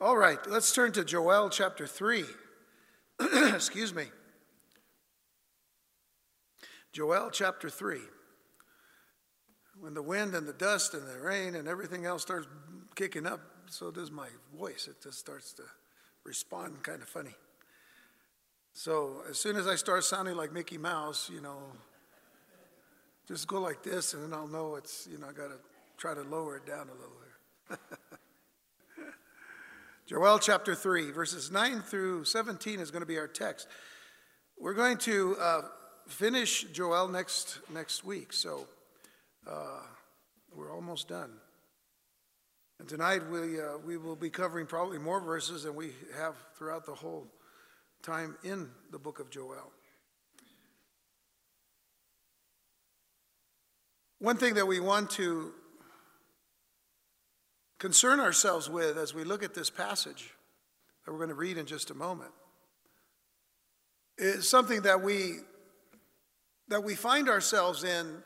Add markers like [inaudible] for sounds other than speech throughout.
All right, let's turn to Joel chapter 3. [clears throat] Excuse me. Joel chapter 3. When the wind and the dust and the rain and everything else starts kicking up, so does my voice. It just starts to respond kind of funny. So as soon as I start sounding like Mickey Mouse, you know, just go like this and then I'll know it's, you know, I got to try to lower it down a little bit. [laughs] Joel chapter 3, verses 9 through 17 is going to be our text. We're going to uh, finish Joel next, next week, so uh, we're almost done. And tonight we, uh, we will be covering probably more verses than we have throughout the whole time in the book of Joel. One thing that we want to concern ourselves with as we look at this passage that we're going to read in just a moment is something that we that we find ourselves in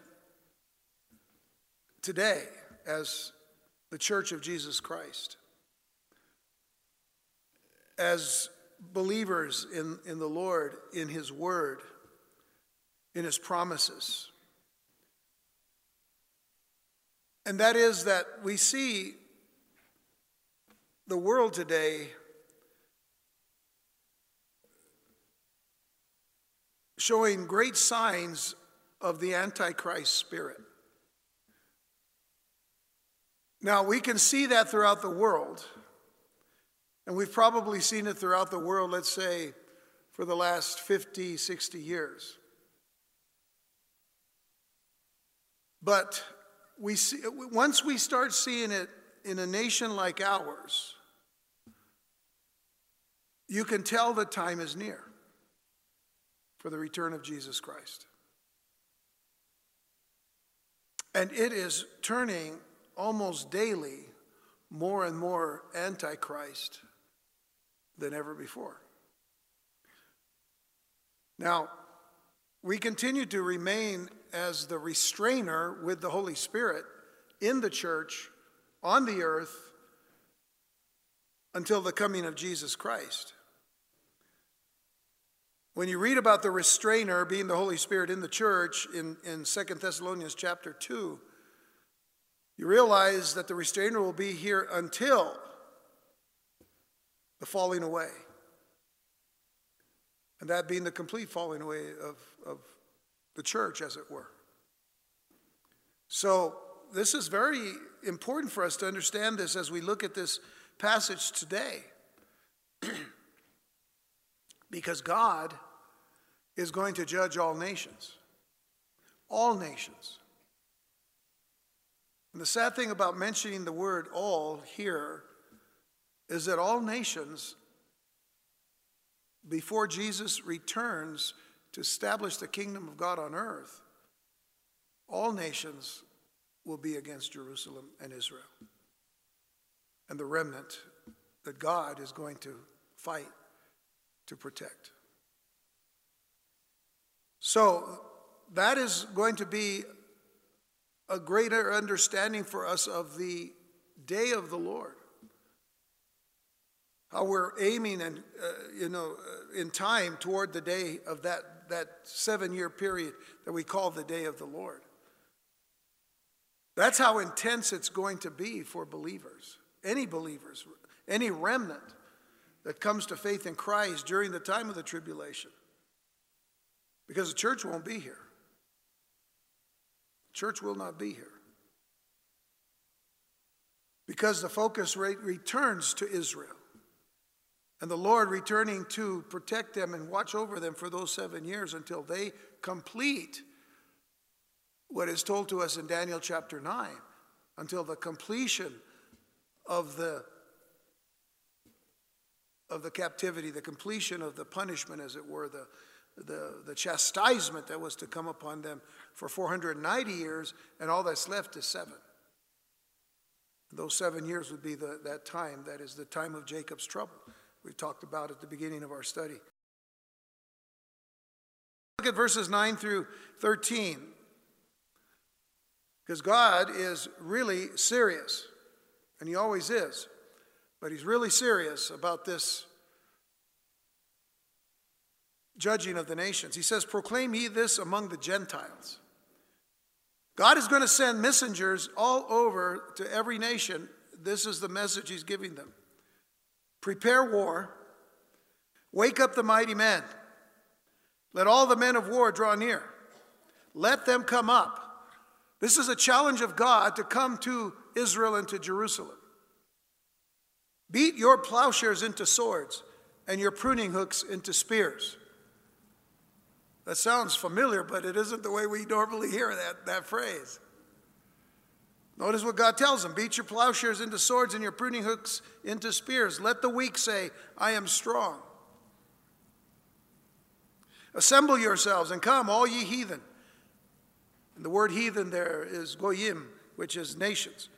today as the church of Jesus Christ as believers in, in the Lord, in His Word, in His promises. And that is that we see the world today showing great signs of the Antichrist spirit. Now, we can see that throughout the world, and we've probably seen it throughout the world, let's say, for the last 50, 60 years. But we see, once we start seeing it in a nation like ours, you can tell the time is near for the return of Jesus Christ. And it is turning almost daily more and more antichrist than ever before. Now, we continue to remain as the restrainer with the Holy Spirit in the church on the earth until the coming of Jesus Christ. When you read about the restrainer being the Holy Spirit in the church in, in 2 Thessalonians chapter 2, you realize that the restrainer will be here until the falling away. And that being the complete falling away of, of the church, as it were. So, this is very important for us to understand this as we look at this passage today. [clears throat] because God is going to judge all nations. All nations. And the sad thing about mentioning the word all here is that all nations, before Jesus returns to establish the kingdom of God on earth, all nations will be against Jerusalem and Israel. And the remnant that God is going to fight to protect. So that is going to be a greater understanding for us of the day of the Lord. How we're aiming and uh, you know uh, in time toward the day of that that seven year period that we call the day of the Lord. That's how intense it's going to be for believers, any believers, any remnant that comes to faith in Christ during the time of the tribulation. Because the church won't be here. The Church will not be here. Because the focus rate returns to Israel. And the Lord returning to protect them and watch over them for those seven years until they complete what is told to us in Daniel chapter 9, until the completion of the of the captivity, the completion of the punishment, as it were, the, the, the chastisement that was to come upon them for 490 years, and all that's left is seven. Those seven years would be the, that time, that is the time of Jacob's trouble. We talked about at the beginning of our study. Look at verses 9 through 13. Because God is really serious, and He always is, But he's really serious about this judging of the nations. He says, Proclaim ye this among the Gentiles. God is going to send messengers all over to every nation. This is the message he's giving them. Prepare war, wake up the mighty men, let all the men of war draw near, let them come up. This is a challenge of God to come to Israel and to Jerusalem. Beat your plowshares into swords and your pruning hooks into spears. That sounds familiar, but it isn't the way we normally hear that, that phrase. Notice what God tells them beat your plowshares into swords and your pruning hooks into spears. Let the weak say, I am strong. Assemble yourselves and come, all ye heathen. And the word heathen there is goyim, which is nations.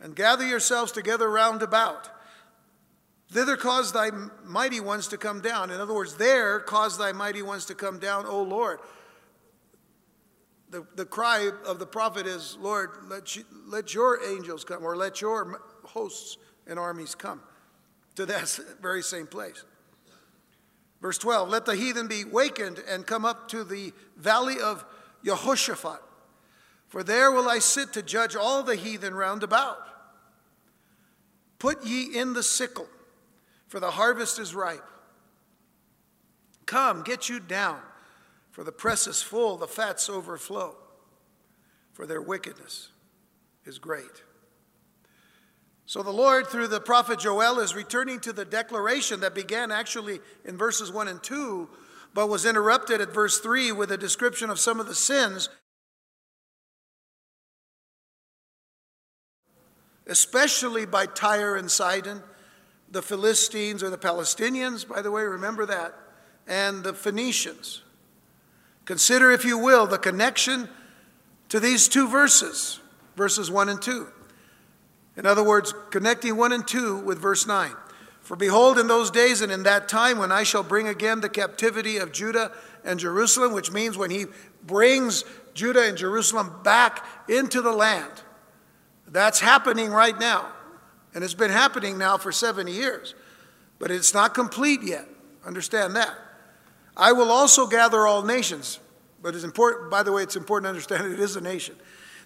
And gather yourselves together round about. Thither cause thy mighty ones to come down. In other words, there cause thy mighty ones to come down, O Lord. The, the cry of the prophet is, Lord, let, you, let your angels come, or let your hosts and armies come to that [laughs] very same place. Verse 12 Let the heathen be wakened and come up to the valley of Jehoshaphat, for there will I sit to judge all the heathen round about. Put ye in the sickle for the harvest is ripe. Come, get you down, for the press is full, the fats overflow, for their wickedness is great. So the Lord, through the prophet Joel, is returning to the declaration that began actually in verses 1 and 2, but was interrupted at verse 3 with a description of some of the sins, especially by Tyre and Sidon the Philistines or the Palestinians, by the way, remember that, and the Phoenicians. Consider, if you will, the connection to these two verses, verses 1 and 2. In other words, connecting 1 and 2 with verse 9. For behold, in those days and in that time when I shall bring again the captivity of Judah and Jerusalem, which means when he brings Judah and Jerusalem back into the land. That's happening right now. And it's been happening now for 70 years, but it's not complete yet. Understand that. I will also gather all nations, but it's important, by the way, it's important to understand it is a nation.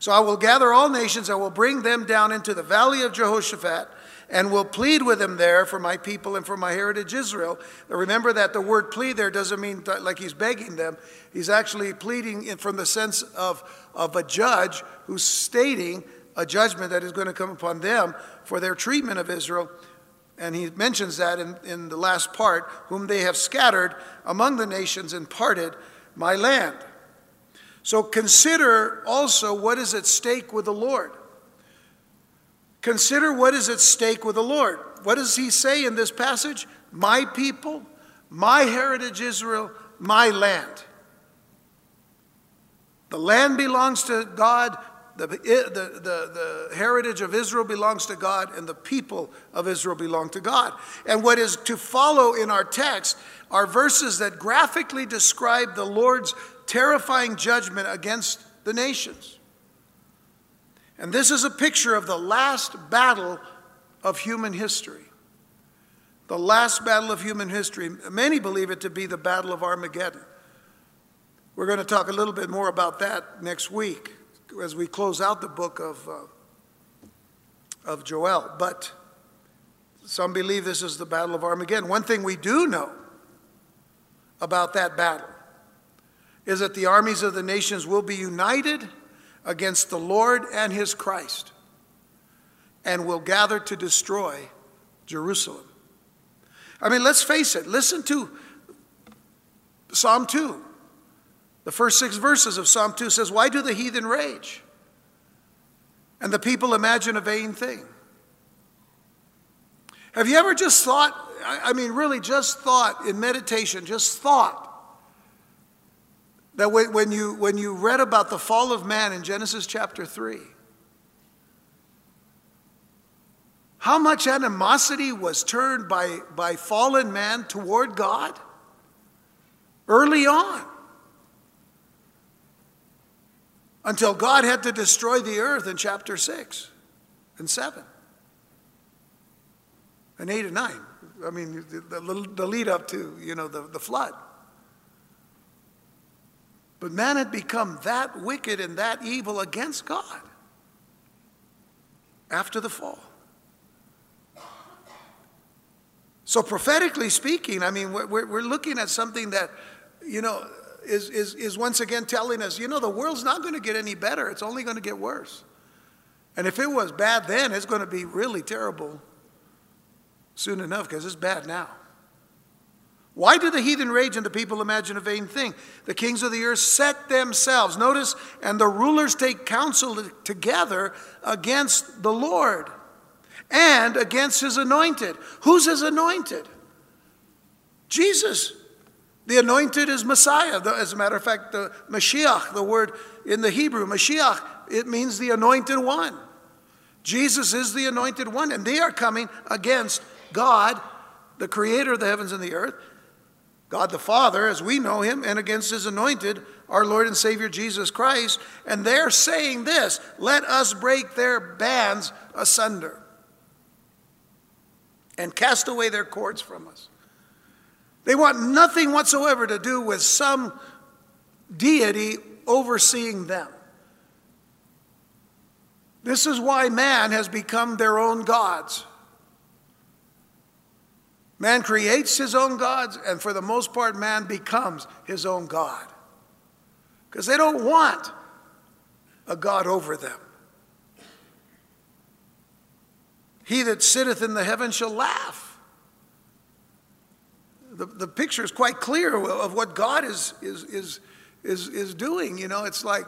So I will gather all nations, I will bring them down into the valley of Jehoshaphat, and will plead with them there for my people and for my heritage Israel. Now remember that the word plead there doesn't mean like he's begging them. He's actually pleading from the sense of, of a judge who's stating a judgment that is going to come upon them for their treatment of Israel. And he mentions that in, in the last part, whom they have scattered among the nations and parted my land. So consider also what is at stake with the Lord. Consider what is at stake with the Lord. What does he say in this passage? My people, my heritage Israel, my land. The land belongs to God, the, the, the, the heritage of Israel belongs to God, and the people of Israel belong to God. And what is to follow in our text are verses that graphically describe the Lord's terrifying judgment against the nations. And this is a picture of the last battle of human history. The last battle of human history. Many believe it to be the Battle of Armageddon. We're going to talk a little bit more about that next week as we close out the book of, uh, of Joel. But some believe this is the Battle of Armageddon. One thing we do know about that battle is that the armies of the nations will be united against the Lord and his Christ and will gather to destroy Jerusalem. I mean, let's face it. Listen to Psalm 2. The first six verses of Psalm 2 says, Why do the heathen rage? And the people imagine a vain thing. Have you ever just thought, I mean, really just thought in meditation, just thought that when you, when you read about the fall of man in Genesis chapter 3, how much animosity was turned by, by fallen man toward God early on? Until God had to destroy the earth in chapter 6 and 7. and 8 and 9. I mean, the, the, lead up to, you know, the, the flood. But man had become that wicked and that evil against God after the fall. So, prophetically speaking, I mean, we're, we're looking at something that, you know, is, is, is once again telling us, you know, the world's not going to get any better. It's only going to get worse. And if it was bad then, it's going to be really terrible soon enough because it's bad now. Why do the heathen rage and the people imagine a vain thing? The kings of the earth set themselves, notice, and the rulers take counsel together against the Lord and against his anointed. Who's his anointed? Jesus. The anointed is Messiah. As a matter of fact, the Mashiach, the word in the Hebrew, Mashiach, it means the anointed one. Jesus is the anointed one, and they are coming against God, the creator of the heavens and the earth, God the Father, as we know him, and against his anointed, our Lord and Savior Jesus Christ. And they're saying this let us break their bands asunder and cast away their cords from us. They want nothing whatsoever to do with some deity overseeing them. This is why man has become their own gods. Man creates his own gods, and for the most part, man becomes his own God. Because they don't want a God over them. He that sitteth in the heavens shall laugh. The, the picture is quite clear of what God is, is, is, is, is doing. You know, it's like,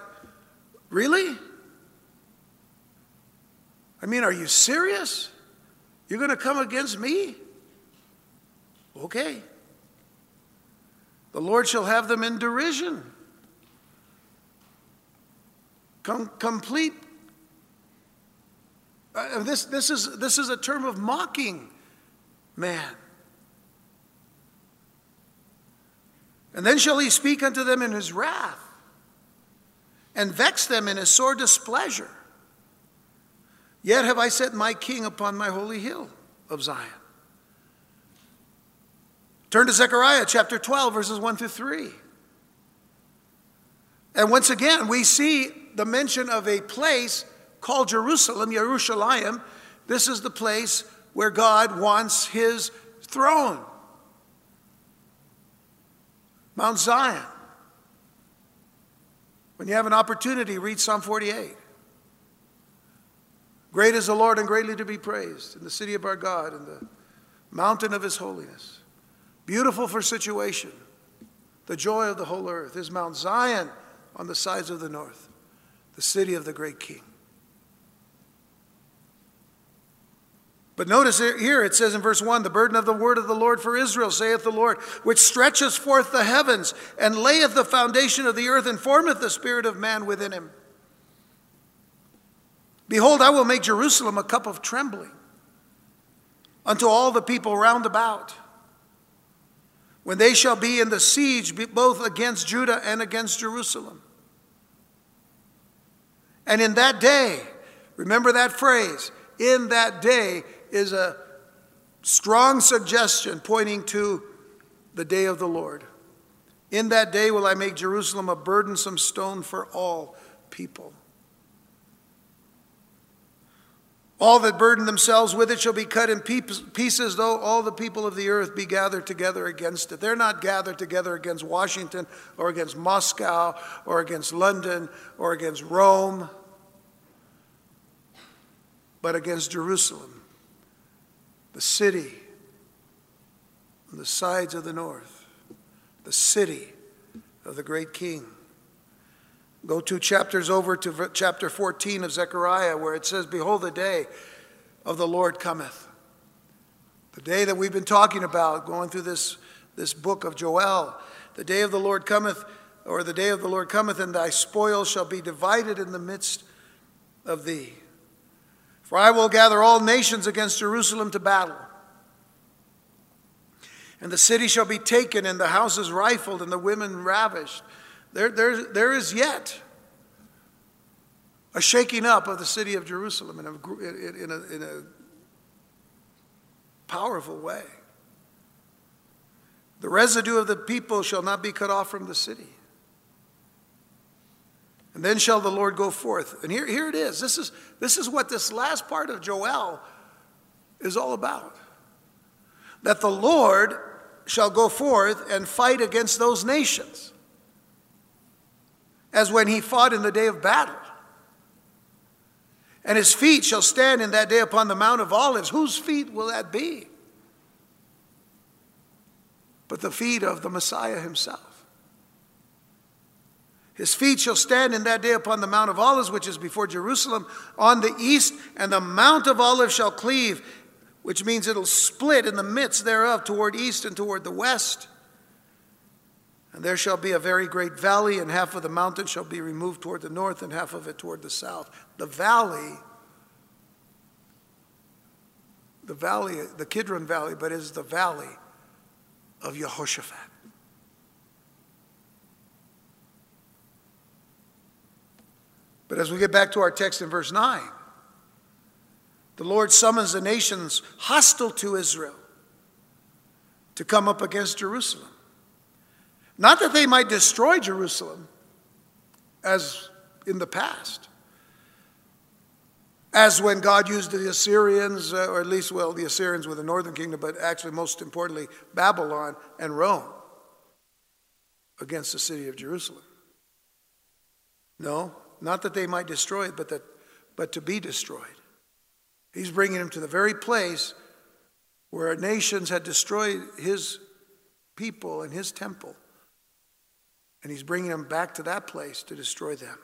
really? I mean, are you serious? You're going to come against me? Okay. The Lord shall have them in derision. Com- complete. Uh, this, this, is, this is a term of mocking man. And then shall he speak unto them in his wrath, and vex them in his sore displeasure. Yet have I set my king upon my holy hill of Zion. Turn to Zechariah chapter 12, verses 1 through 3. And once again, we see the mention of a place called Jerusalem, Yerushalayim. This is the place where God wants his throne. Mount Zion. When you have an opportunity, read Psalm 48. Great is the Lord and greatly to be praised in the city of our God and the mountain of his holiness. Beautiful for situation. The joy of the whole earth is Mount Zion on the sides of the north, the city of the great king. But notice here it says in verse 1 the burden of the word of the Lord for Israel, saith the Lord, which stretcheth forth the heavens and layeth the foundation of the earth and formeth the spirit of man within him. Behold, I will make Jerusalem a cup of trembling unto all the people round about when they shall be in the siege both against Judah and against Jerusalem. And in that day, remember that phrase, in that day is a strong suggestion pointing to the day of the Lord. In that day will I make Jerusalem a burdensome stone for all people. All that burden themselves with it shall be cut in pieces, though all the people of the earth be gathered together against it. They're not gathered together against Washington or against Moscow or against London or against Rome, but against Jerusalem, the city on the sides of the north, the city of the great king. Go two chapters over to chapter 14 of Zechariah, where it says, Behold, the day of the Lord cometh. The day that we've been talking about, going through this, this book of Joel. The day of the Lord cometh, or the day of the Lord cometh, and thy spoil shall be divided in the midst of thee. For I will gather all nations against Jerusalem to battle. And the city shall be taken, and the houses rifled, and the women ravished. There, there, there is yet a shaking up of the city of Jerusalem in a, in a, in a powerful way. The residue of the people shall not be cut off from the city. And then shall the Lord go forth. And here, here it is. This, is. this is what this last part of Joel is all about. That the Lord shall go forth and fight against those nations, as when he fought in the day of battle. And his feet shall stand in that day upon the Mount of Olives. Whose feet will that be? but the feet of the Messiah himself. His feet shall stand in that day upon the Mount of Olives, which is before Jerusalem, on the east, and the Mount of Olives shall cleave, which means it'll split in the midst thereof toward east and toward the west. And there shall be a very great valley, and half of the mountain shall be removed toward the north, and half of it toward the south. The valley, the valley, the Kidron Valley, but is the valley of Jehoshaphat. But as we get back to our text in verse 9, the Lord summons the nations hostile to Israel to come up against Jerusalem. Not that they might destroy Jerusalem, as in the past, as when God used the Assyrians, uh, or at least, well, the Assyrians were the northern kingdom, but actually, most importantly, Babylon and Rome against the city of Jerusalem. No, not that they might destroy it, but, that, but to be destroyed. He's bringing them to the very place where nations had destroyed his people and his temple. And he's bringing them back to that place to destroy them.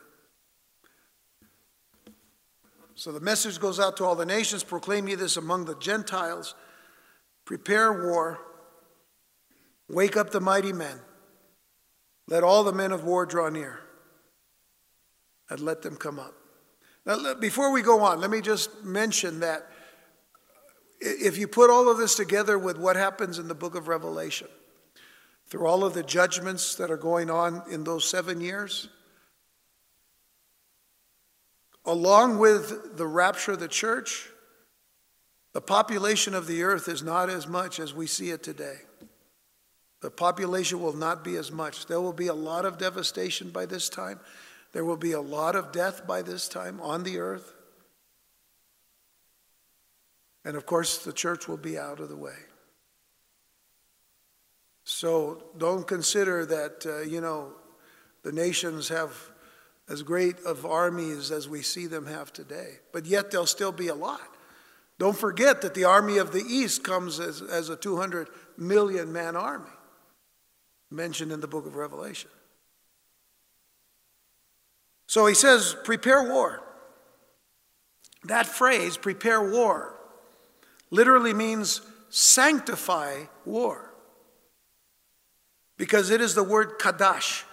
So the message goes out to all the nations proclaim ye this among the Gentiles. Prepare war. Wake up the mighty men. Let all the men of war draw near. And let them come up. Now, before we go on, let me just mention that if you put all of this together with what happens in the book of Revelation, through all of the judgments that are going on in those seven years, along with the rapture of the church, the population of the earth is not as much as we see it today. The population will not be as much. There will be a lot of devastation by this time. There will be a lot of death by this time on the earth. And of course, the church will be out of the way. So don't consider that, uh, you know, the nations have as great of armies as we see them have today. But yet there'll still be a lot. Don't forget that the army of the East comes as, as a 200 million man army, mentioned in the book of Revelation. So he says, prepare war. That phrase, prepare war, literally means sanctify war. Because it is the word kadash,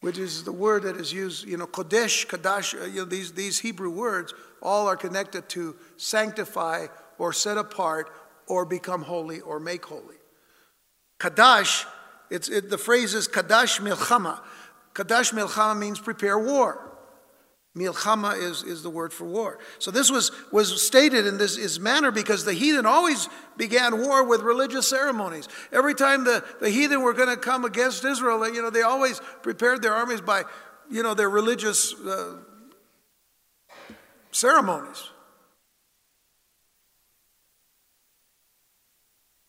which is the word that is used, you know, Kodesh, Kadash, uh, you know, these, these Hebrew words all are connected to sanctify or set apart or become holy or make holy. Kadash, it's, it, the phrase is Kadash Milchama. Kadash Milchama means prepare war. Milchama is, is the word for war. So this was, was stated in this is manner because the heathen always began war with religious ceremonies. Every time the, the heathen were going to come against Israel, you know, they always prepared their armies by, you know, their religious uh, ceremonies.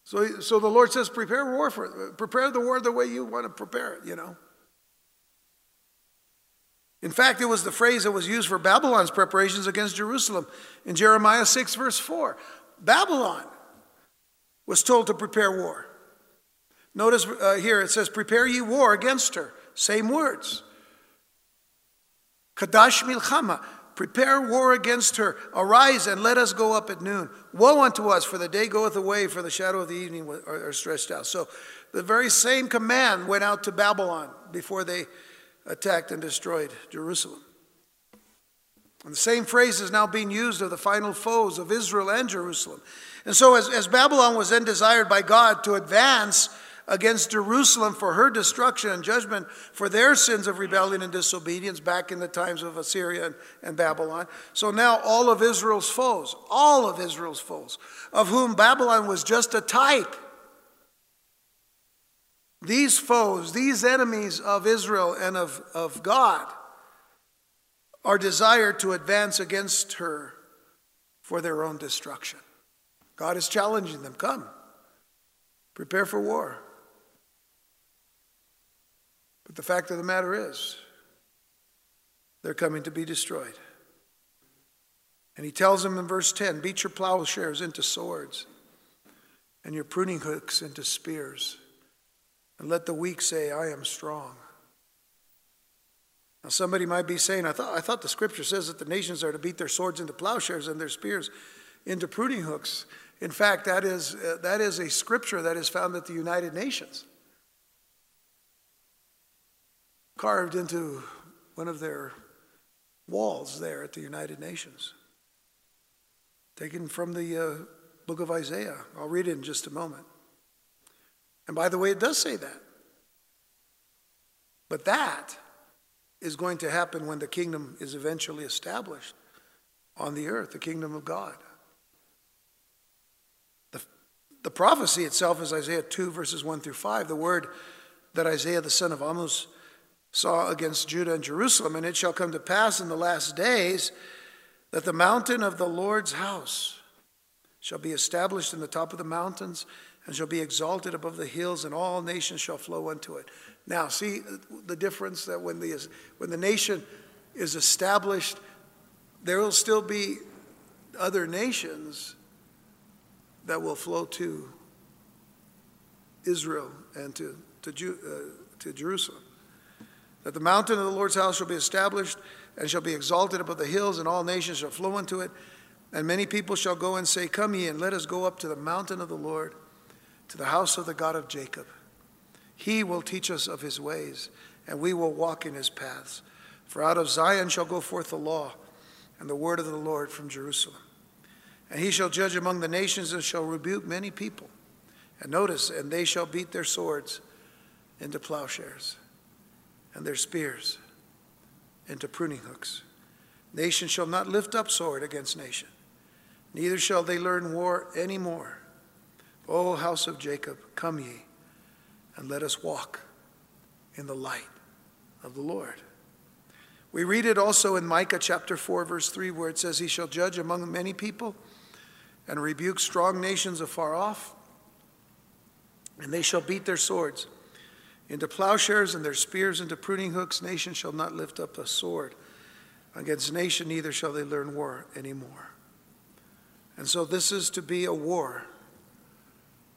So, so the Lord says, prepare war for prepare the war the way you want to prepare it, you know. In fact, it was the phrase that was used for Babylon's preparations against Jerusalem in Jeremiah 6, verse 4. Babylon was told to prepare war. Notice uh, here it says, Prepare ye war against her. Same words. Kadash milchama. Prepare war against her. Arise and let us go up at noon. Woe unto us, for the day goeth away, for the shadow of the evening are stretched out. So the very same command went out to Babylon before they attacked and destroyed Jerusalem. And the same phrase is now being used of the final foes of Israel and Jerusalem. And so, as, as Babylon was then desired by God to advance against Jerusalem for her destruction and judgment for their sins of rebellion and disobedience back in the times of Assyria and, and Babylon. So now all of Israel's foes, all of Israel's foes, of whom Babylon was just a type, these foes, these enemies of Israel and of, of God, are desired to advance against her for their own destruction. God is challenging them come, prepare for war. But the fact of the matter is, they're coming to be destroyed. And he tells them in verse 10 beat your plowshares into swords and your pruning hooks into spears. And let the weak say, I am strong. Now, somebody might be saying, I thought, I thought the scripture says that the nations are to beat their swords into plowshares and their spears into pruning hooks. In fact, that is, uh, that is a scripture that is found at the United Nations, carved into one of their walls there at the United Nations, taken from the uh, book of Isaiah. I'll read it in just a moment. And by the way, it does say that. But that is going to happen when the kingdom is eventually established on the earth, the kingdom of God. The, the prophecy itself is Isaiah 2, verses 1 through 5, the word that Isaiah the son of Amos saw against Judah and Jerusalem. And it shall come to pass in the last days that the mountain of the Lord's house shall be established in the top of the mountains and shall be exalted above the hills, and all nations shall flow unto it. Now, see the difference that when the, when the nation is established, there will still be other nations that will flow to Israel and to, to, uh, to Jerusalem. That the mountain of the Lord's house shall be established and shall be exalted above the hills, and all nations shall flow unto it. And many people shall go and say, Come ye, and let us go up to the mountain of the Lord to the house of the God of Jacob. He will teach us of his ways, and we will walk in his paths. For out of Zion shall go forth the law and the word of the Lord from Jerusalem. And he shall judge among the nations and shall rebuke many people. And notice, and they shall beat their swords into plowshares and their spears into pruning hooks. Nation shall not lift up sword against nation, neither shall they learn war any more. O house of Jacob, come ye, and let us walk in the light of the Lord. We read it also in Micah chapter 4, verse 3, where it says, He shall judge among many people and rebuke strong nations afar off, and they shall beat their swords into plowshares and their spears into pruning hooks. Nation shall not lift up a sword against nation, neither shall they learn war anymore. And so this is to be a war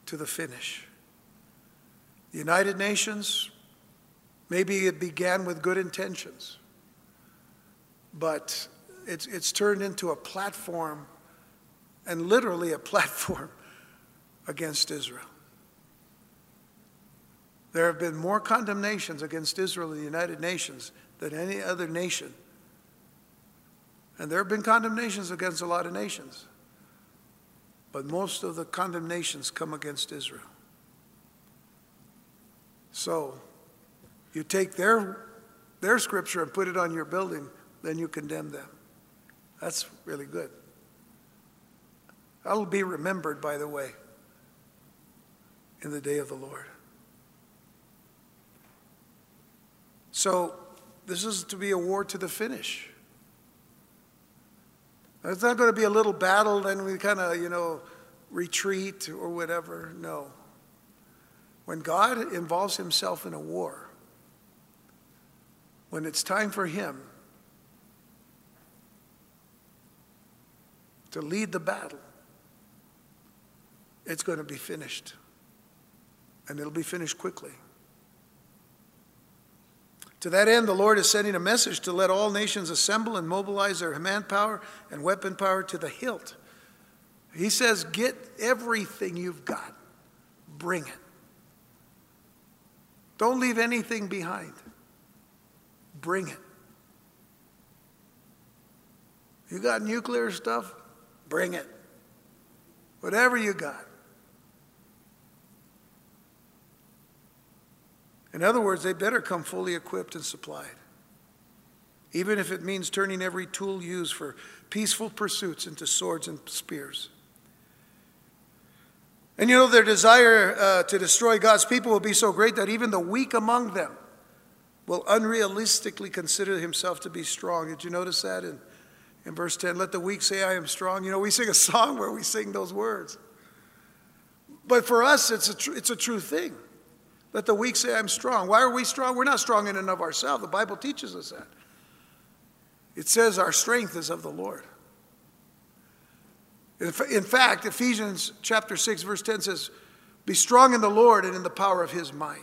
to the finish. The United Nations, maybe it began with good intentions, but it's, it's turned into a platform, and literally a [laughs] platform, against Israel. There have been more condemnations against Israel in the United Nations than any other nation. And there have been condemnations against a lot of nations. But most of the condemnations come against Israel. So you take their, their scripture and put it on your building, then you condemn them. That's really good. That'll be remembered, by the way, in the day of the Lord. So this is to be a war to the finish. It's not going to be a little battle then we kind of, you know, retreat or whatever. No. When God involves himself in a war, when it's time for him to lead the battle, it's going to be finished. And it'll be finished quickly. To that end, the Lord is sending a message to let all nations assemble and mobilize their manpower and weapon power to the hilt. He says, Get everything you've got, bring it. Don't leave anything behind. Bring it. You got nuclear stuff? Bring it. Whatever you got. In other words, they better come fully equipped and supplied, even if it means turning every tool used for peaceful pursuits into swords and spears. And you know, their desire uh, to destroy God's people will be so great that even the weak among them will unrealistically consider himself to be strong. Did you notice that in, in verse 10? Let the weak say, I am strong. You know, we sing a [laughs] song where we sing those words. But for us, it's a, tr- it's a true thing. Let the weak say, I'm strong. Why are we strong? We're not strong in and of ourselves. The Bible teaches us that. It says our strength is of the Lord. In fact, Ephesians chapter 6, verse 10 says, Be strong in the Lord and in the power of his might.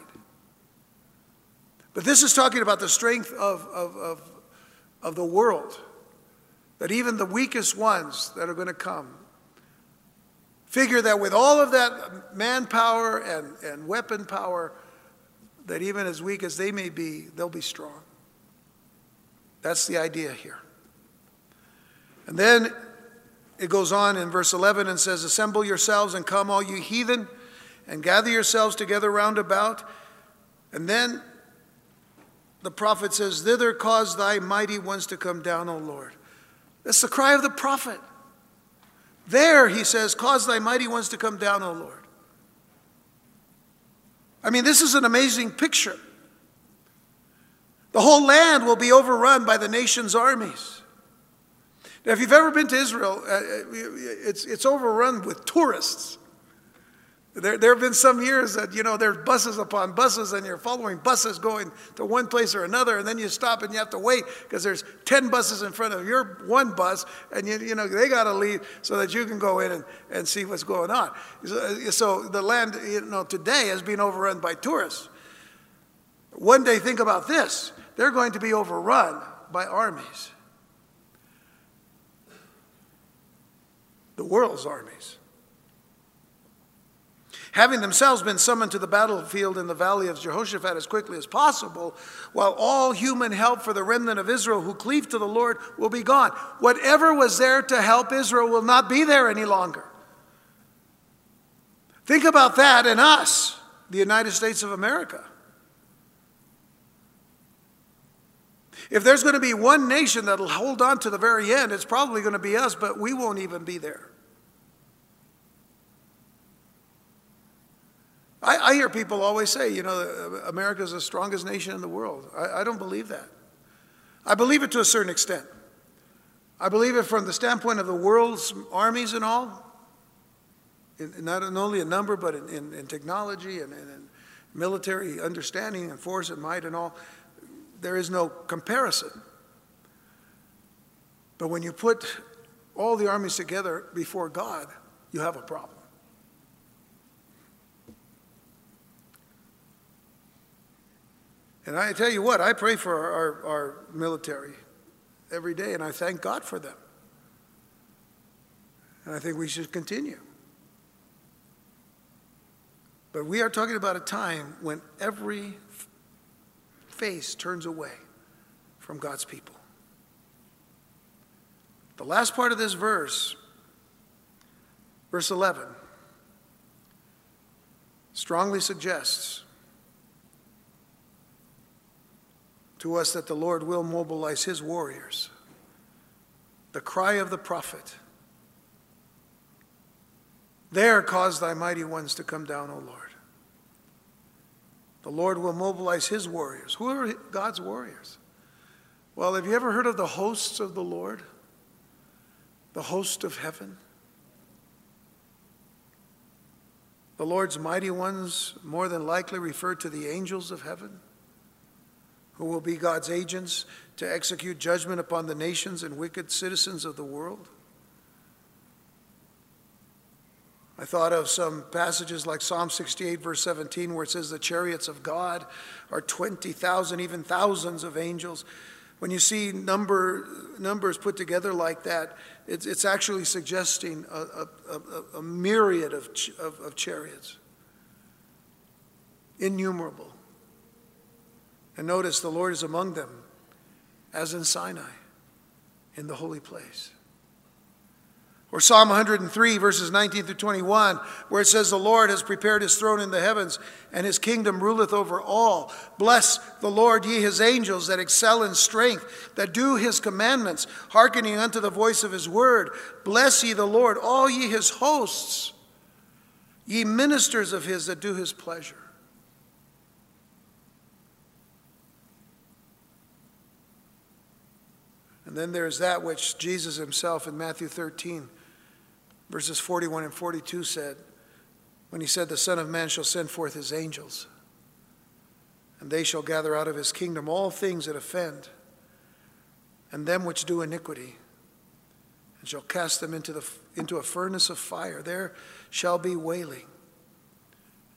But this is talking about the strength of, of, of, of the world, that even the weakest ones that are going to come figure that with all of that manpower and, and weapon power, that even as weak as they may be, they'll be strong. That's the idea here. And then it goes on in verse 11 and says, Assemble yourselves and come, all you heathen, and gather yourselves together round about. And then the prophet says, Thither cause thy mighty ones to come down, O Lord. That's the cry of the prophet. There, he says, cause thy mighty ones to come down, O Lord. I mean, this is an amazing picture. The whole land will be overrun by the nation's armies. Now, if you've ever been to Israel, uh, uh, it's, it's overrun with tourists. There, there have been some years that, you know, there's buses upon buses and you're following buses going to one place or another and then you stop and you have to wait because there's 10 buses in front of your one bus and, you, you know, they got to leave so that you can go in and, and see what's going on. So, uh, so the land, you know, today is being overrun by tourists. One day, think about this. They're going to be overrun by armies. The world's armies having themselves been summoned to the battlefield in the valley of Jehoshaphat as quickly as possible, while all human help for the remnant of Israel who cleave to the Lord will be gone. Whatever was there to help Israel will not be there any longer. Think about that and us, the United States of America. If there's going to be one nation that'll hold on to the very end, it's probably going to be us, but we won't even be there. I, I hear people always say, you know, uh, America is the strongest nation in the world. I, I don't believe that. I believe it to a certain extent. I believe it from the standpoint of the world's armies and all, in, not only in number, but in, in, in technology and, and in military understanding and force and might and all. There is no comparison. But when you put all the armies together before God, you have a problem. And I tell you what, I pray for our, our military every day, and I thank God for them. And I think we should continue. But we are talking about a time when every face turns away from God's people. The last part of this verse, verse 11, strongly suggests to us that the Lord will mobilize his warriors. The cry of the prophet. There cause thy mighty ones to come down, O Lord. The Lord will mobilize his warriors. Who are God's warriors? Well, have you ever heard of the hosts of the Lord? The host of heaven? The Lord's mighty ones more than likely refer to the angels of heaven who will be God's agents to execute judgment upon the nations and wicked citizens of the world. I thought of some passages like Psalm 68, verse 17, where it says, The chariots of God are 20,000, even thousands of angels. When you see number, numbers put together like that, it's, it's actually suggesting a, a, a, a myriad of, of, of chariots, innumerable. And notice the Lord is among them, as in Sinai, in the holy place. Or Psalm 103, verses 19 through 21, where it says, The Lord has prepared his throne in the heavens, and his kingdom ruleth over all. Bless the Lord, ye his angels that excel in strength, that do his commandments, hearkening unto the voice of his word. Bless ye the Lord, all ye his hosts, ye ministers of his that do his pleasure. And then there's that which Jesus himself in Matthew 13 verses 41 and 42 said, when he said, The Son of Man shall send forth his angels, and they shall gather out of his kingdom all things that offend, and them which do iniquity, and shall cast them into, the, into a furnace of fire. There shall be wailing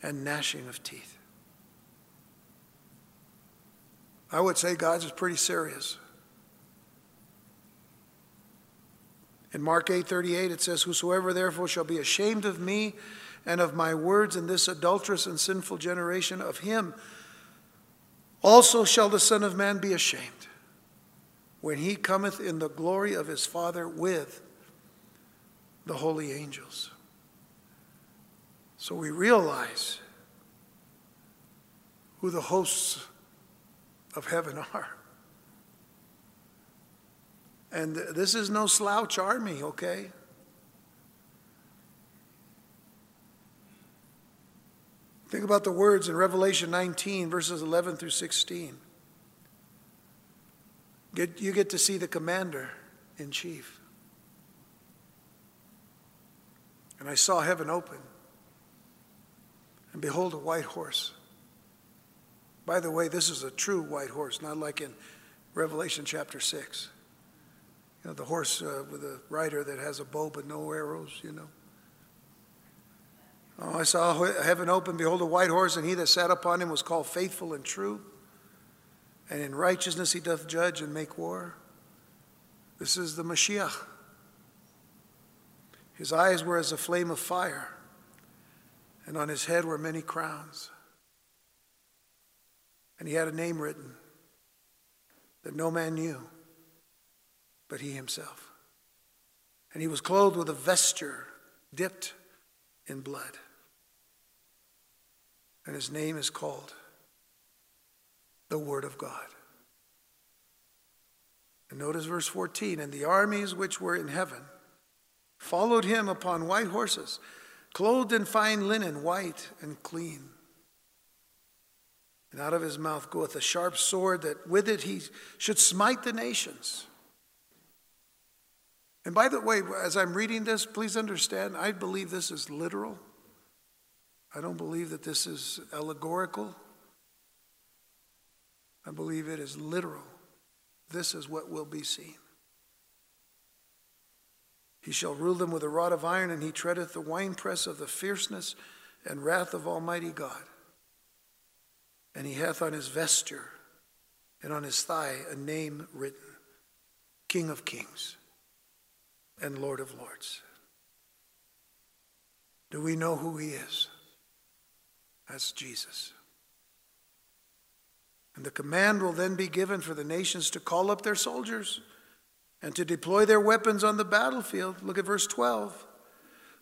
and gnashing of teeth. I would say God's is pretty serious. In Mark 8:38 it says whosoever therefore shall be ashamed of me and of my words in this adulterous and sinful generation of him also shall the son of man be ashamed when he cometh in the glory of his father with the holy angels. So we realize who the hosts of heaven [laughs] are. And this is no slouch army, okay? Think about the words in Revelation 19, verses 11 through 16. Get, you get to see the commander in chief. And I saw heaven open, and behold, a white horse. By the way, this is a true white horse, not like in Revelation chapter 6. You know, the horse uh, with a rider that has a bow but no arrows, you know. Oh, I saw heaven open, behold, a white horse, and he that sat upon him was called faithful and true. And in righteousness he doth judge and make war. This is the Mashiach. His eyes were as a flame of fire, and on his head were many crowns. And he had a name written that no man knew but he himself. And he was clothed with a vesture dipped in blood. And his name is called the Word of God. And notice verse 14 and the armies which were in heaven followed him upon white horses, clothed in fine linen, white and clean. And out of his mouth goeth a sharp sword, that with it he should smite the nations. And by the way, as I'm reading this, please understand, I believe this is literal. I don't believe that this is allegorical. I believe it is literal. This is what will be seen. He shall rule them with a rod of iron, and he treadeth the winepress of the fierceness and wrath of Almighty God. And he hath on his vesture and on his thigh a name written King of Kings and Lord of Lords. Do we know who he is? That's Jesus. And the command will then be given for the nations to call up their soldiers and to deploy their weapons on the battlefield. Look at verse 12.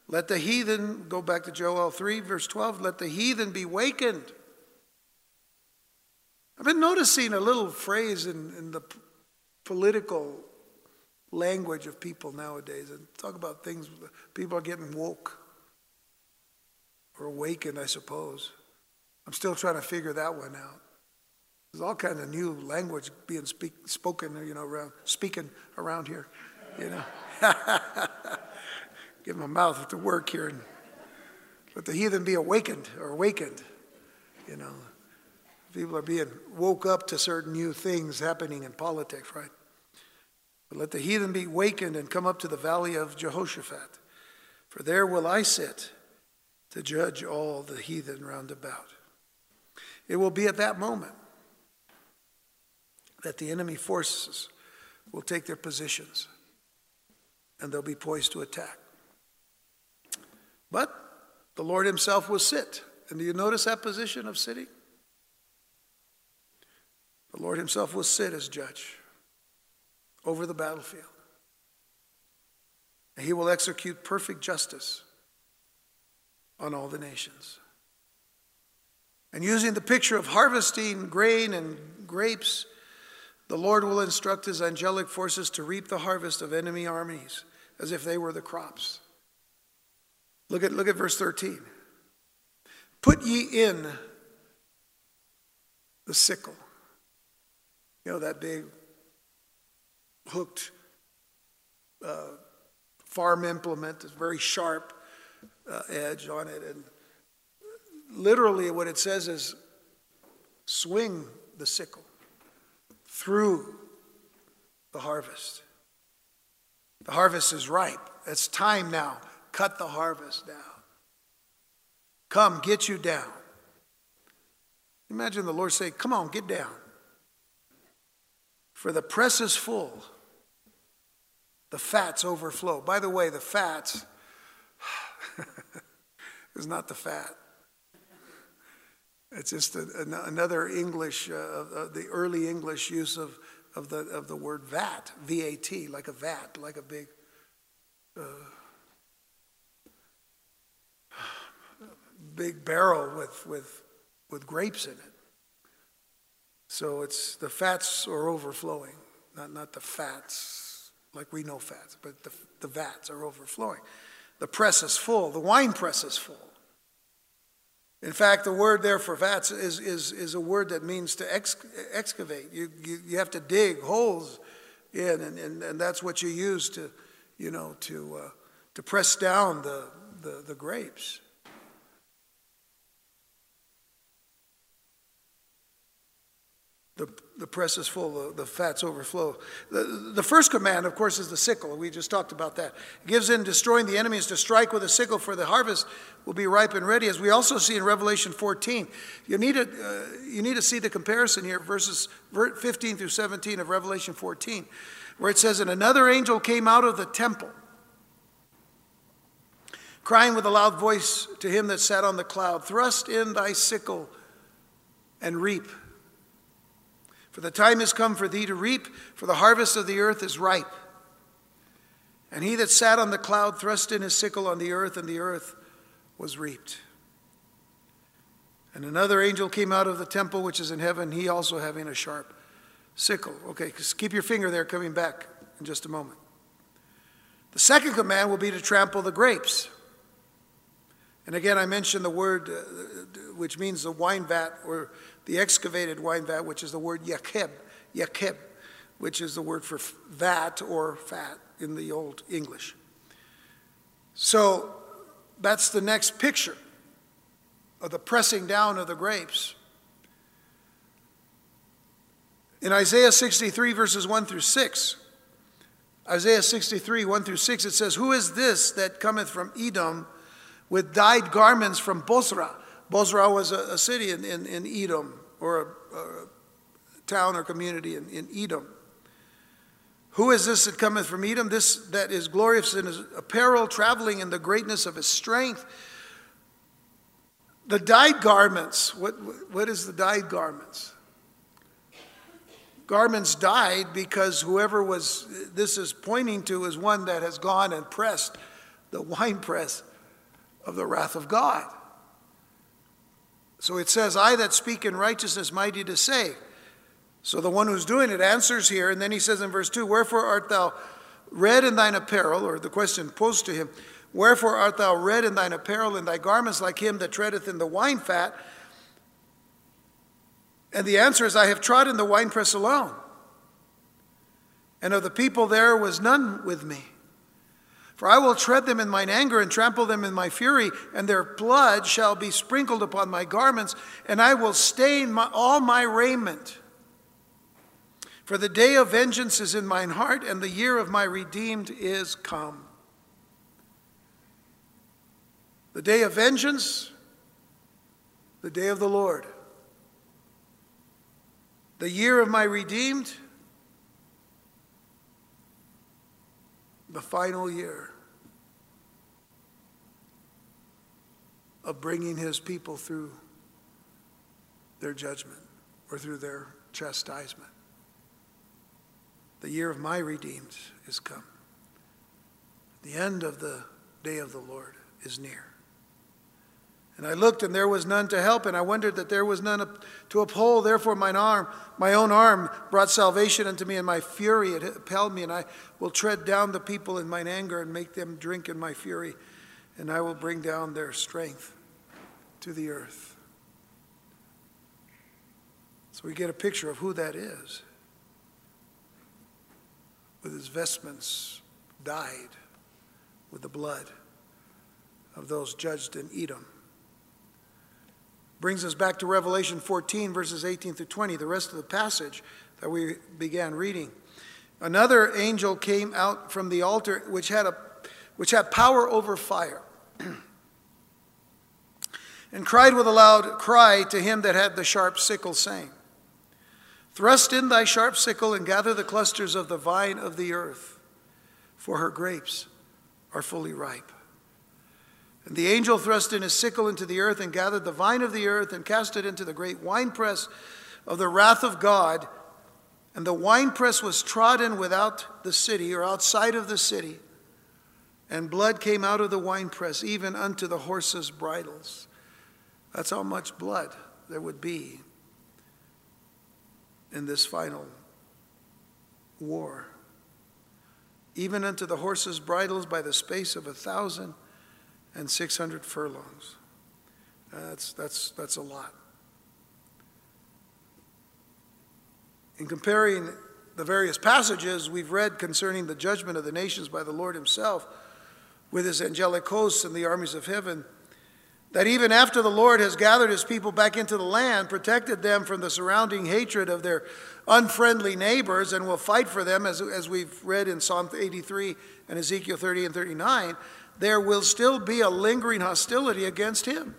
Let the heathen, go back to Joel 3, verse 12, let the heathen be wakened. I've been noticing a little phrase in, in the political language of people nowadays and talk about things people are getting woke or awakened, I suppose. I'm still trying to figure that one out. There's all kinds of new language being speak, spoken, you know, around speaking around here, you know. [laughs] Get my mouth to work here and let the heathen be awakened or awakened, you know. People are being woke up to certain new things happening in politics, right? But let the heathen be wakened and come up to the valley of Jehoshaphat, for there will I sit to judge all the heathen round about. It will be at that moment that the enemy forces will take their positions and they'll be poised to attack. But the Lord Himself will sit. And do you notice that position of sitting? The Lord Himself will sit as judge over the battlefield. And he will execute perfect justice on all the nations. And using the picture of harvesting grain and grapes, the Lord will instruct his angelic forces to reap the harvest of enemy armies as if they were the crops. Look at, look at verse 13. Put ye in the sickle. You know, that big hooked uh, farm implement, it's very sharp uh, edge on it. And literally, what it says is swing the sickle through the harvest. The harvest is ripe. It's time now. Cut the harvest down. Come, get you down. Imagine the Lord say, Come on, get down. For the press is full, the fats overflow. By the way, the fats [sighs] is not the fat. It's just a, another English, uh, uh, the early English use of, of, the, of the word vat, V A T, like a vat, like a big. Uh, big barrel with, with, with grapes in it. So it's the fats are overflowing, not, not the fats like we know fats, but the, the vats are overflowing. The press is full, the wine press is full. In fact, the word there for vats is, is, is a word that means to ex, excavate. You, you, you have to dig holes in, and, and, and that's what you use to, you know, to, uh, to press down the, the, the grapes. The, the press is full, the, the fats overflow. The, the first command, of course, is the sickle. We just talked about that. It gives in destroying the enemies to strike with a sickle, for the harvest will be ripe and ready. As we also see in Revelation 14, you need to, uh, you need to see the comparison here, verses 15 through 17 of Revelation 14, where it says, And another angel came out of the temple, crying with a loud voice to him that sat on the cloud, Thrust in thy sickle and reap for the time is come for thee to reap, for the harvest of the earth is ripe. And he that sat on the cloud thrust in his sickle on the earth, and the earth was reaped. And another angel came out of the temple which is in heaven, he also having a sharp sickle. Okay, keep your finger there, coming back in just a moment. The second command will be to trample the grapes. And again, I mentioned the word uh, which means the wine vat or the excavated wine vat, which is the word yakeb, yakeb, which is the word for vat or fat in the Old English. So that's the next picture of the pressing down of the grapes. In Isaiah 63, verses 1 through 6, Isaiah 63, 1 through 6, it says, Who is this that cometh from Edom with dyed garments from Bozrah? Bozrah was a, a city in, in, in, Edom, or a, a, town or community in, in Edom. Who is this that cometh from Edom? This that is glorious in his apparel, traveling in the greatness of his strength. The dyed garments, what, what is the dyed garments? Garments dyed because whoever was, this is pointing to, is one that has gone and pressed the winepress of the wrath of God. So it says, I that speak in righteousness, mighty to save. So the one who's doing it answers here, and then he says in verse 2 Wherefore art thou red in thine apparel? Or the question posed to him, Wherefore art thou red in thine apparel, and thy garments like him that treadeth in the wine fat? And the answer is, I have trodden the winepress alone, and of the people there was none with me. For I will tread them in mine anger and trample them in my fury, and their blood shall be sprinkled upon my garments, and I will stain my, all my raiment. For the day of vengeance is in mine heart, and the year of my redeemed is come. The day of vengeance, the day of the Lord. The year of my redeemed, the final year. Of bringing his people through their judgment or through their chastisement. The year of my redeemed is come. The end of the day of the Lord is near. And I looked, and there was none to help, and I wondered that there was none to uphold. Therefore, mine arm, my own arm, brought salvation unto me, and my fury it upheld me. And I will tread down the people in mine anger, and make them drink in my fury, and I will bring down their strength to the earth. So we get a picture of who that is. With his vestments dyed with the blood of those judged in Edom. Brings us back to Revelation 14, verses 18 through 20, the rest of the passage that we began reading. Another angel came out from the altar, which had, a, which had power over fire, [clears throat] and cried with a loud cry to him that had the sharp sickle, saying, Thrust in thy sharp sickle and gather the clusters of the vine of the earth, for her grapes are fully ripe. And the angel thrust in his sickle into the earth and gathered the vine of the earth and cast it into the great winepress of the wrath of God. And the winepress was trodden without the city or outside of the city. And blood came out of the winepress, even unto the horses' bridles. That's how much blood there would be in this final war. Even unto the horses' bridles by the space of a thousand and 600 furlongs. That's, that's, that's a lot. In comparing the various passages we've read concerning the judgment of the nations by the Lord Himself with His angelic hosts and the armies of heaven, that even after the Lord has gathered His people back into the land, protected them from the surrounding hatred of their unfriendly neighbors, and will fight for them, as, as we've read in Psalm 83 and Ezekiel 30 and 39, there will still be a lingering hostility against him.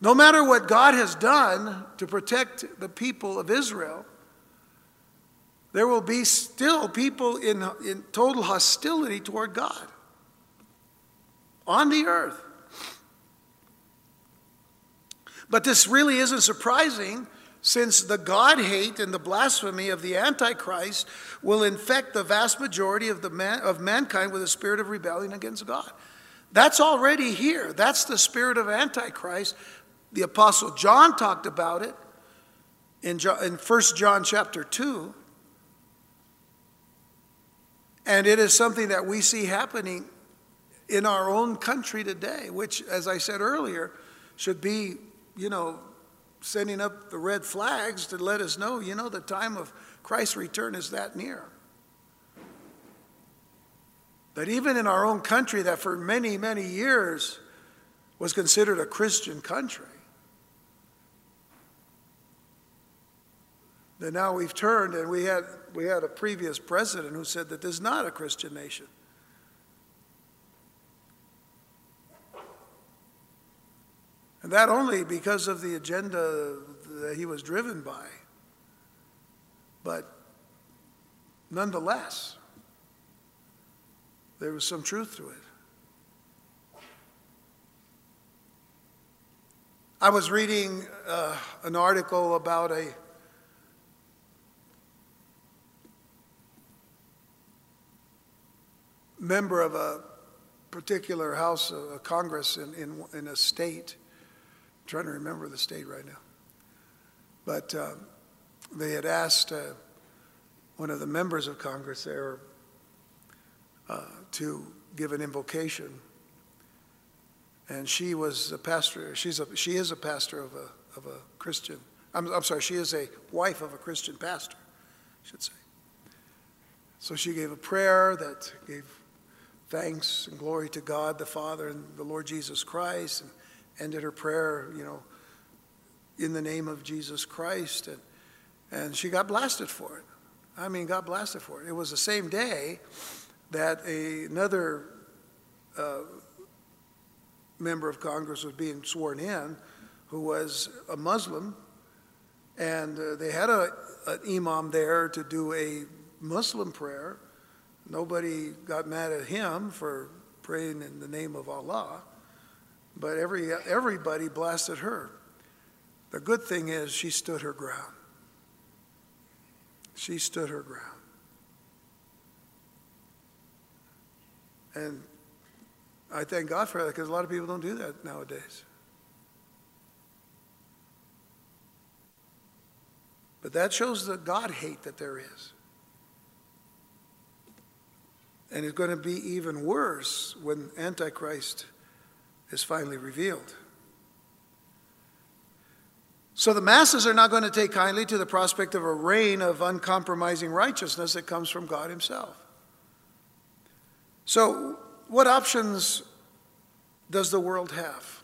No matter what God has done to protect the people of Israel, there will be still people in, in total hostility toward God on the earth. But this really isn't surprising since the God hate and the blasphemy of the Antichrist will infect the vast majority of, the man, of mankind with a spirit of rebellion against God. That's already here. That's the spirit of Antichrist. The Apostle John talked about it in, in 1 John chapter 2. And it is something that we see happening in our own country today, which, as I said earlier, should be, you know, sending up the red flags to let us know, you know, the time of Christ's return is that near. That even in our own country, that for many, many years was considered a Christian country, that now we've turned and we had, we had a previous president who said that this is not a Christian nation. And that only because of the agenda that he was driven by. But nonetheless, there was some truth to it. I was reading uh, an article about a member of a particular house, of Congress in, in, in a state I'm trying to remember the state right now. But uh, they had asked uh, one of the members of Congress there uh, to give an invocation. And she was a pastor, she's a, she is a pastor of a, of a Christian. I'm, I'm sorry, she is a wife of a Christian pastor, I should say. So she gave a prayer that gave thanks and glory to God the Father and the Lord Jesus Christ. And ended her prayer, you know, in the name of Jesus Christ. And, and she got blasted for it. I mean, got blasted for it. It was the same day that a, another uh, member of Congress was being sworn in who was a Muslim. And uh, they had a, an imam there to do a Muslim prayer. Nobody got mad at him for praying in the name of Allah but every, everybody blasted her. The good thing is she stood her ground. She stood her ground. And I thank God for that because a lot of people don't do that nowadays. But that shows the God hate that there is. And it's going to be even worse when Antichrist is finally revealed. So the masses are not going to take kindly to the prospect of a reign of uncompromising righteousness that comes from God Himself. So, what options does the world have?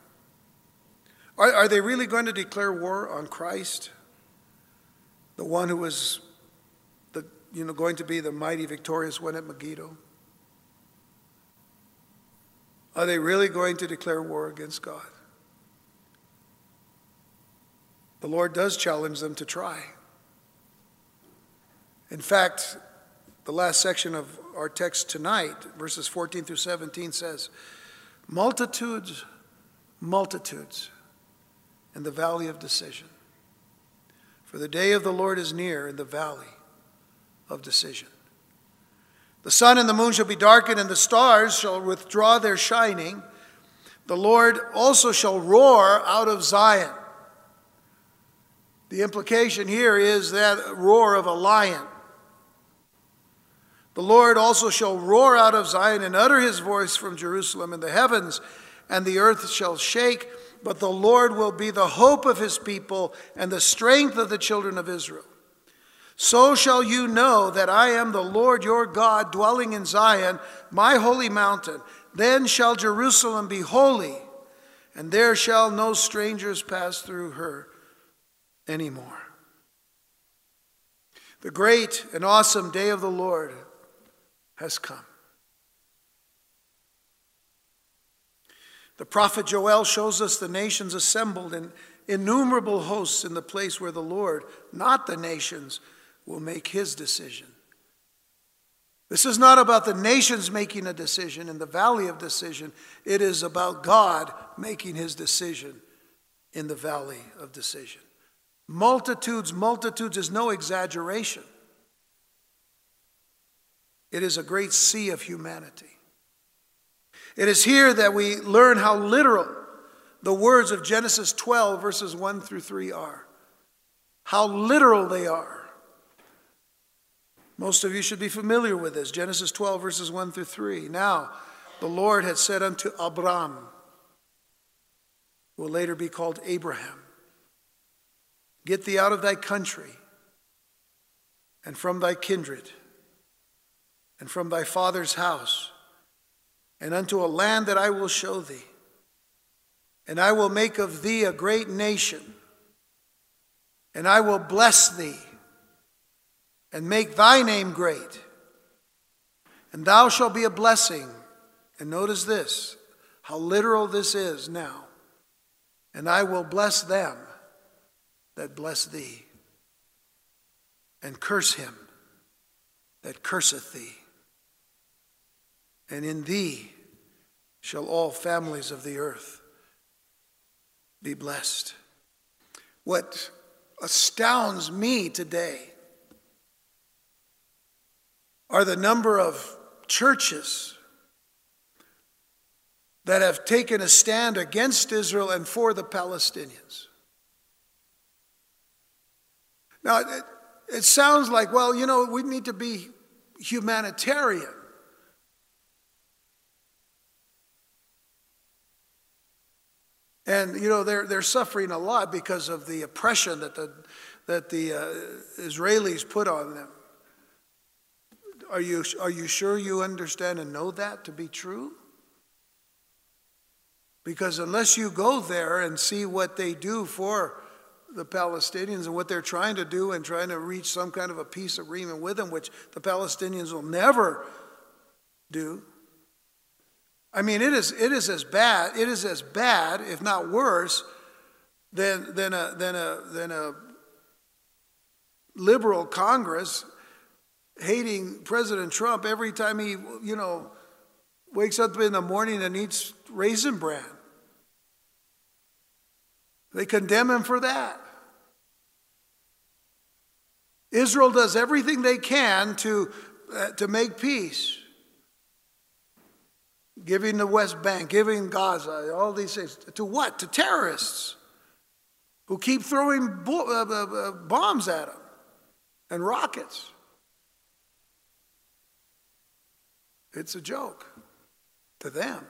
Are, are they really going to declare war on Christ, the one who was the, you know, going to be the mighty victorious one at Megiddo? Are they really going to declare war against God? The Lord does challenge them to try. In fact, the last section of our text tonight, verses 14 through 17, says, Multitudes, multitudes in the valley of decision. For the day of the Lord is near in the valley of decision. The sun and the moon shall be darkened, and the stars shall withdraw their shining. The Lord also shall roar out of Zion. The implication here is that roar of a lion. The Lord also shall roar out of Zion and utter his voice from Jerusalem, and the heavens and the earth shall shake, but the Lord will be the hope of his people and the strength of the children of Israel. So shall you know that I am the Lord your God, dwelling in Zion, my holy mountain. Then shall Jerusalem be holy, and there shall no strangers pass through her anymore. The great and awesome day of the Lord has come. The prophet Joel shows us the nations assembled in innumerable hosts in the place where the Lord, not the nations, will make his decision. This is not about the nations making a decision in the valley of decision. It is about God making his decision in the valley of decision. Multitudes, multitudes is no exaggeration. It is a great sea of humanity. It is here that we learn how literal the words of Genesis 12, verses 1 through 3 are. How literal they are. Most of you should be familiar with this. Genesis 12, verses 1 through 3. Now, the Lord had said unto Abram, who will later be called Abraham, Get thee out of thy country and from thy kindred and from thy father's house and unto a land that I will show thee. And I will make of thee a great nation, and I will bless thee and make thy name great. And thou shalt be a blessing. And notice this how literal this is now. And I will bless them that bless thee, and curse him that curseth thee. And in thee shall all families of the earth be blessed. What astounds me today are the number of churches that have taken a stand against Israel and for the Palestinians. Now, it, it sounds like, well, you know, we need to be humanitarian. And, you know, they're, they're suffering a lot because of the oppression that the, that the uh, Israelis put on them. Are you, are you sure you understand and know that to be true? Because unless you go there and see what they do for the Palestinians and what they're trying to do and trying to reach some kind of a peace agreement with them, which the Palestinians will never do. I mean, it is, it is as bad, it is as bad, if not worse, than, than, a, than, a, than a liberal Congress hating President Trump every time he, you know, wakes up in the morning and eats raisin bran. They condemn him for that. Israel does everything they can to, uh, to make peace. giving the West Bank, giving Gaza, all these things. To what? To terrorists who keep throwing bo- uh, uh, uh, bombs at them and rockets. It's a joke to them.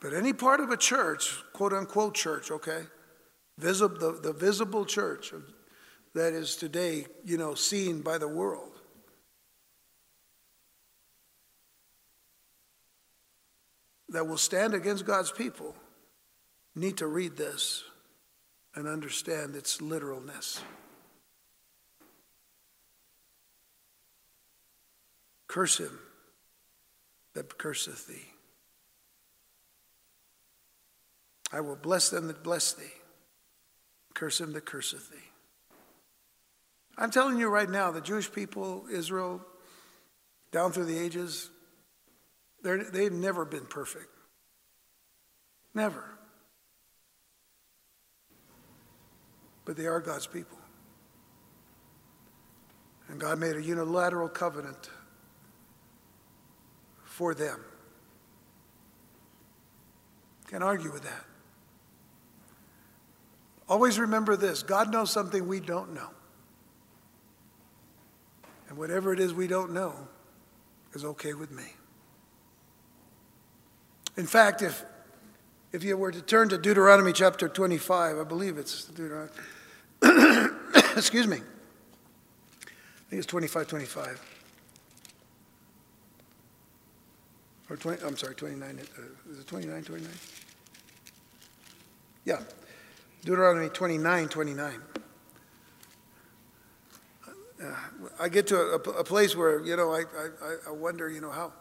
But any part of a church, quote unquote church, okay, Visible, the, the visible church that is today, you know, seen by the world. That will stand against God's people need to read this and understand its literalness. Curse him that curseth thee. I will bless them that bless thee. Curse him that curseth thee. I'm telling you right now, the Jewish people, Israel, down through the ages, they've never been perfect. Never. But they are God's people. And God made a unilateral covenant for them. Can't argue with that. Always remember this God knows something we don't know. And whatever it is we don't know is okay with me. In fact, if, if you were to turn to Deuteronomy chapter 25, I believe it's Deuteronomy, [coughs] excuse me, I think it's 25 25. Or 20, I'm sorry, 29, uh, is it 29 29? Yeah, Deuteronomy 29 29. Uh, I get to a, a, place where, you know, I, I, I wonder, you know, how,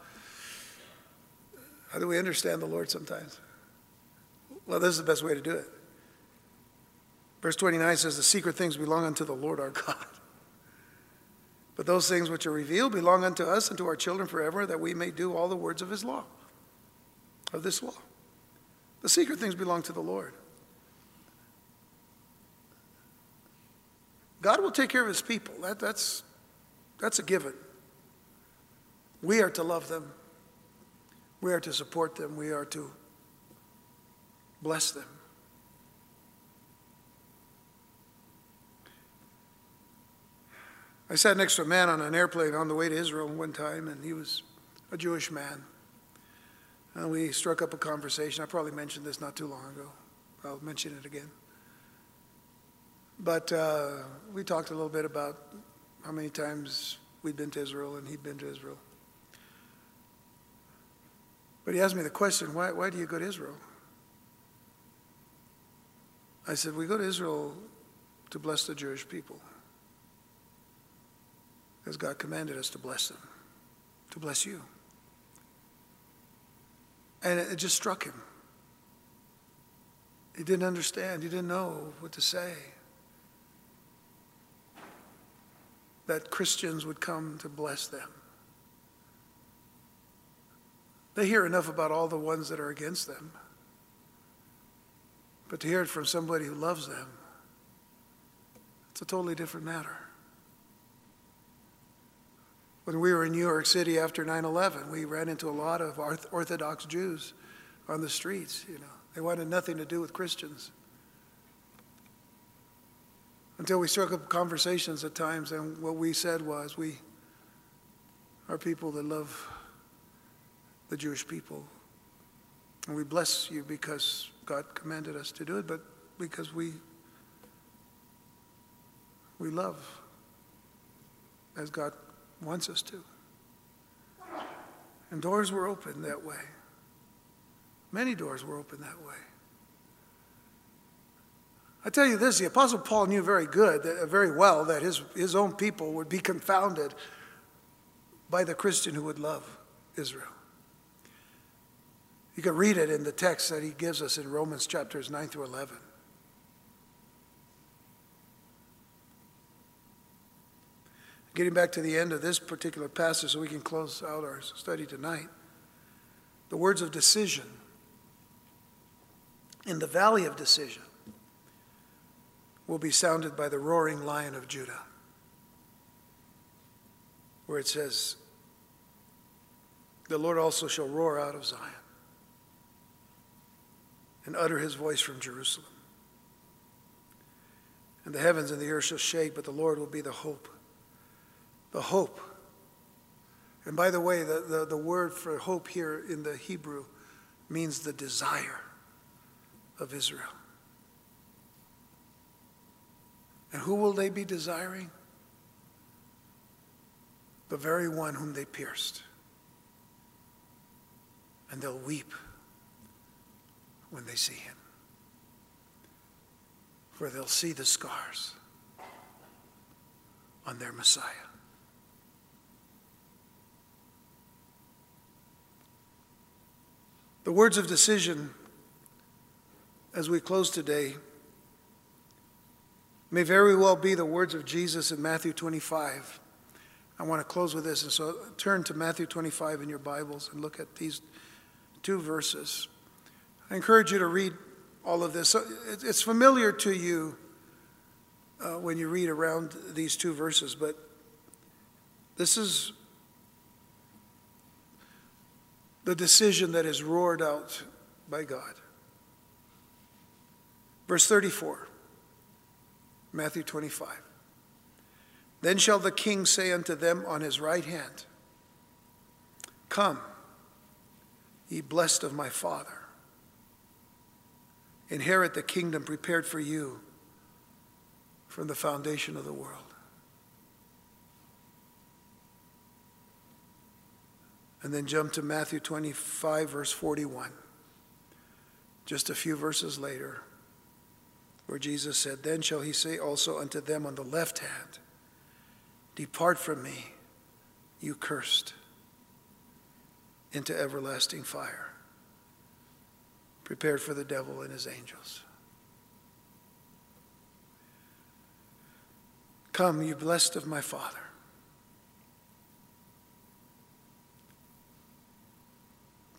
how do we understand the Lord sometimes? Well, this is the best way to do it. Verse 29 says, The secret things belong unto the Lord our [laughs] God. But those things which are revealed belong unto us and to our children forever, that we may do all the words of his law, of this law. The secret things belong to the Lord. God will take care of his people. That, that's, that's a given. We are to love them. We are to support them. We are to bless them. I sat next to a man on an airplane on the way to Israel one time, and he was a Jewish man. And we struck up a conversation. I probably mentioned this not too long ago. I'll mention it again. But uh, we talked a little bit about how many times we'd been to Israel and he'd been to Israel. But he asked me the question, why, why do you go to Israel? I said, we go to Israel to bless the Jewish people. As God commanded us to bless them, to bless you. And it, just struck him. He didn't understand, he didn't know what to say. that Christians would come to bless them. They hear enough about all the ones that are against them. But to hear it from somebody who loves them, it's a totally different matter. When we were in New York City after 9 11, we ran into a lot of Orthodox Jews on the streets. You know, they wanted nothing to do with Christians until we struck up conversations at times, and what we said was, we are people that love the Jewish people. And we bless you because God commanded us to do it, but because we we love as God wants us to. And doors were open that way. Many doors were open that way. I tell you this, the Apostle Paul knew very good, uh, very well, that his, his own people would be confounded by the Christian who would love Israel. You can read it in the text that he gives us in Romans chapters 9 through 11. Getting back to the end of this particular passage so we can close out our study tonight. The words of decision. In the valley of decision will be sounded by the roaring lion of Judah. where it says, The Lord also shall roar out of Zion and utter his voice from Jerusalem. And the heavens and the earth shall shake, but the Lord will be the hope. The hope. And by the way, the, the, the word for hope here in the Hebrew means the desire of Israel. And who will they be desiring? The very one whom they pierced. And they'll weep when they see him for they'll see the scars on their Messiah. The words of decision as we close today may very well be the words of Jesus in Matthew 25. I want to close with this, and so turn to Matthew 25 in your Bibles and look at these two verses. I encourage you to read all of this. It's familiar to you uh, when you read around these two verses, but this is the decision that is roared out by God. Verse 34, Matthew 25. Then shall the king say unto them on his right hand, Come, ye blessed of my Father inherit the kingdom prepared for you from the foundation of the world. And then jump to Matthew 25, verse 41. Just a few verses later, where Jesus said, Then shall he say also unto them on the left hand, Depart from me, you cursed, into everlasting fire prepared for the devil and his angels. Come, you blessed of my Father.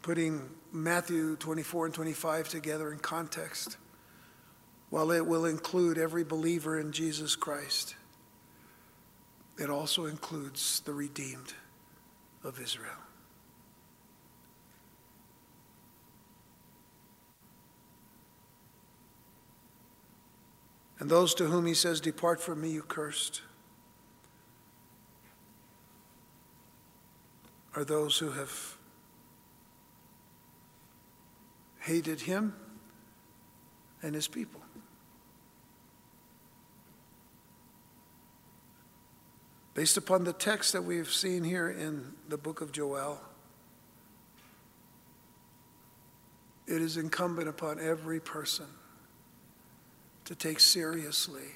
Putting Matthew 24 and 25 together in context, while it will include every believer in Jesus Christ, it also includes the redeemed of Israel. And those to whom he says, Depart from me, you cursed, are those who have hated him and his people. Based upon the text that we've seen here in the book of Joel, it is incumbent upon every person to take seriously.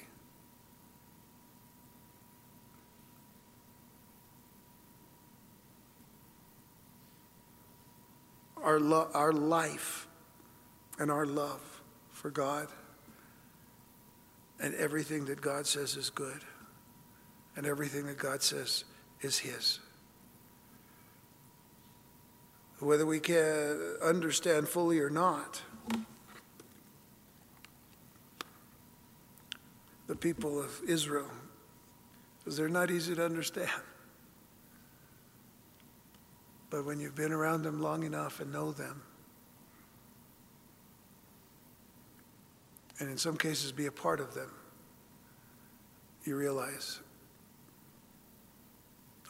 Our, lo- our life and our love for God and everything that God says is good and everything that God says is His. Whether we can understand fully or not, the people of Israel because they're not easy to understand. But when you've been around them long enough and know them, and in some cases be a part of them, you realize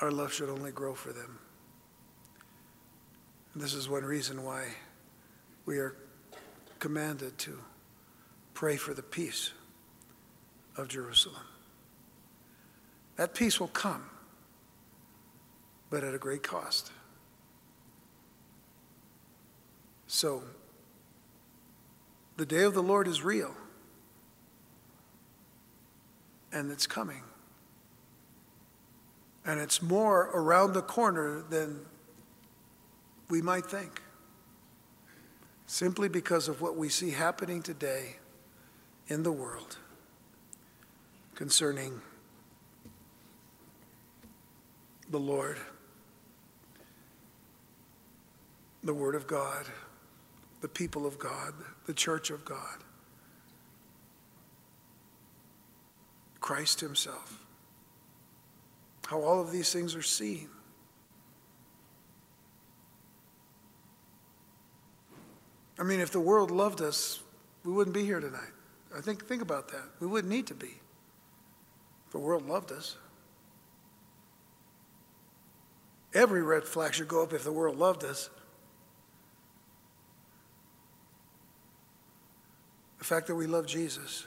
our love should only grow for them. And this is one reason why we are commanded to pray for the peace of Jerusalem. That peace will come, but at a great cost. So, the day of the Lord is real, and it's coming. And it's more around the corner than we might think, simply because of what we see happening today in the world concerning the Lord, the Word of God, the people of God, the church of God, Christ Himself. how all of these things are seen. I mean, if the world loved us, we wouldn't be here tonight. I think, think about that. We wouldn't need to be. If the world loved us. Every red flag should go up if the world loved us. The fact that we love Jesus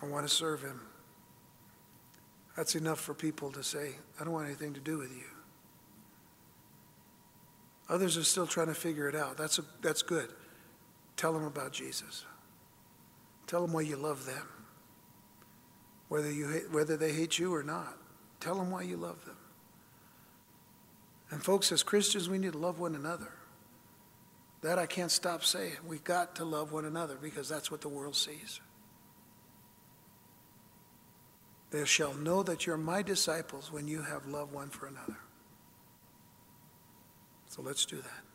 and want to serve him, that's enough for people to say, I don't want anything to do with you. Others are still trying to figure it out. That's, a, that's good. Tell them about Jesus. Tell them why you love them. Whether, you hate, whether they hate you or not, tell them why you love them. And folks, as Christians, we need to love one another. That I can't stop saying. We've got to love one another because that's what the world sees. They shall know that you're my disciples when you have love one for another. So let's do that.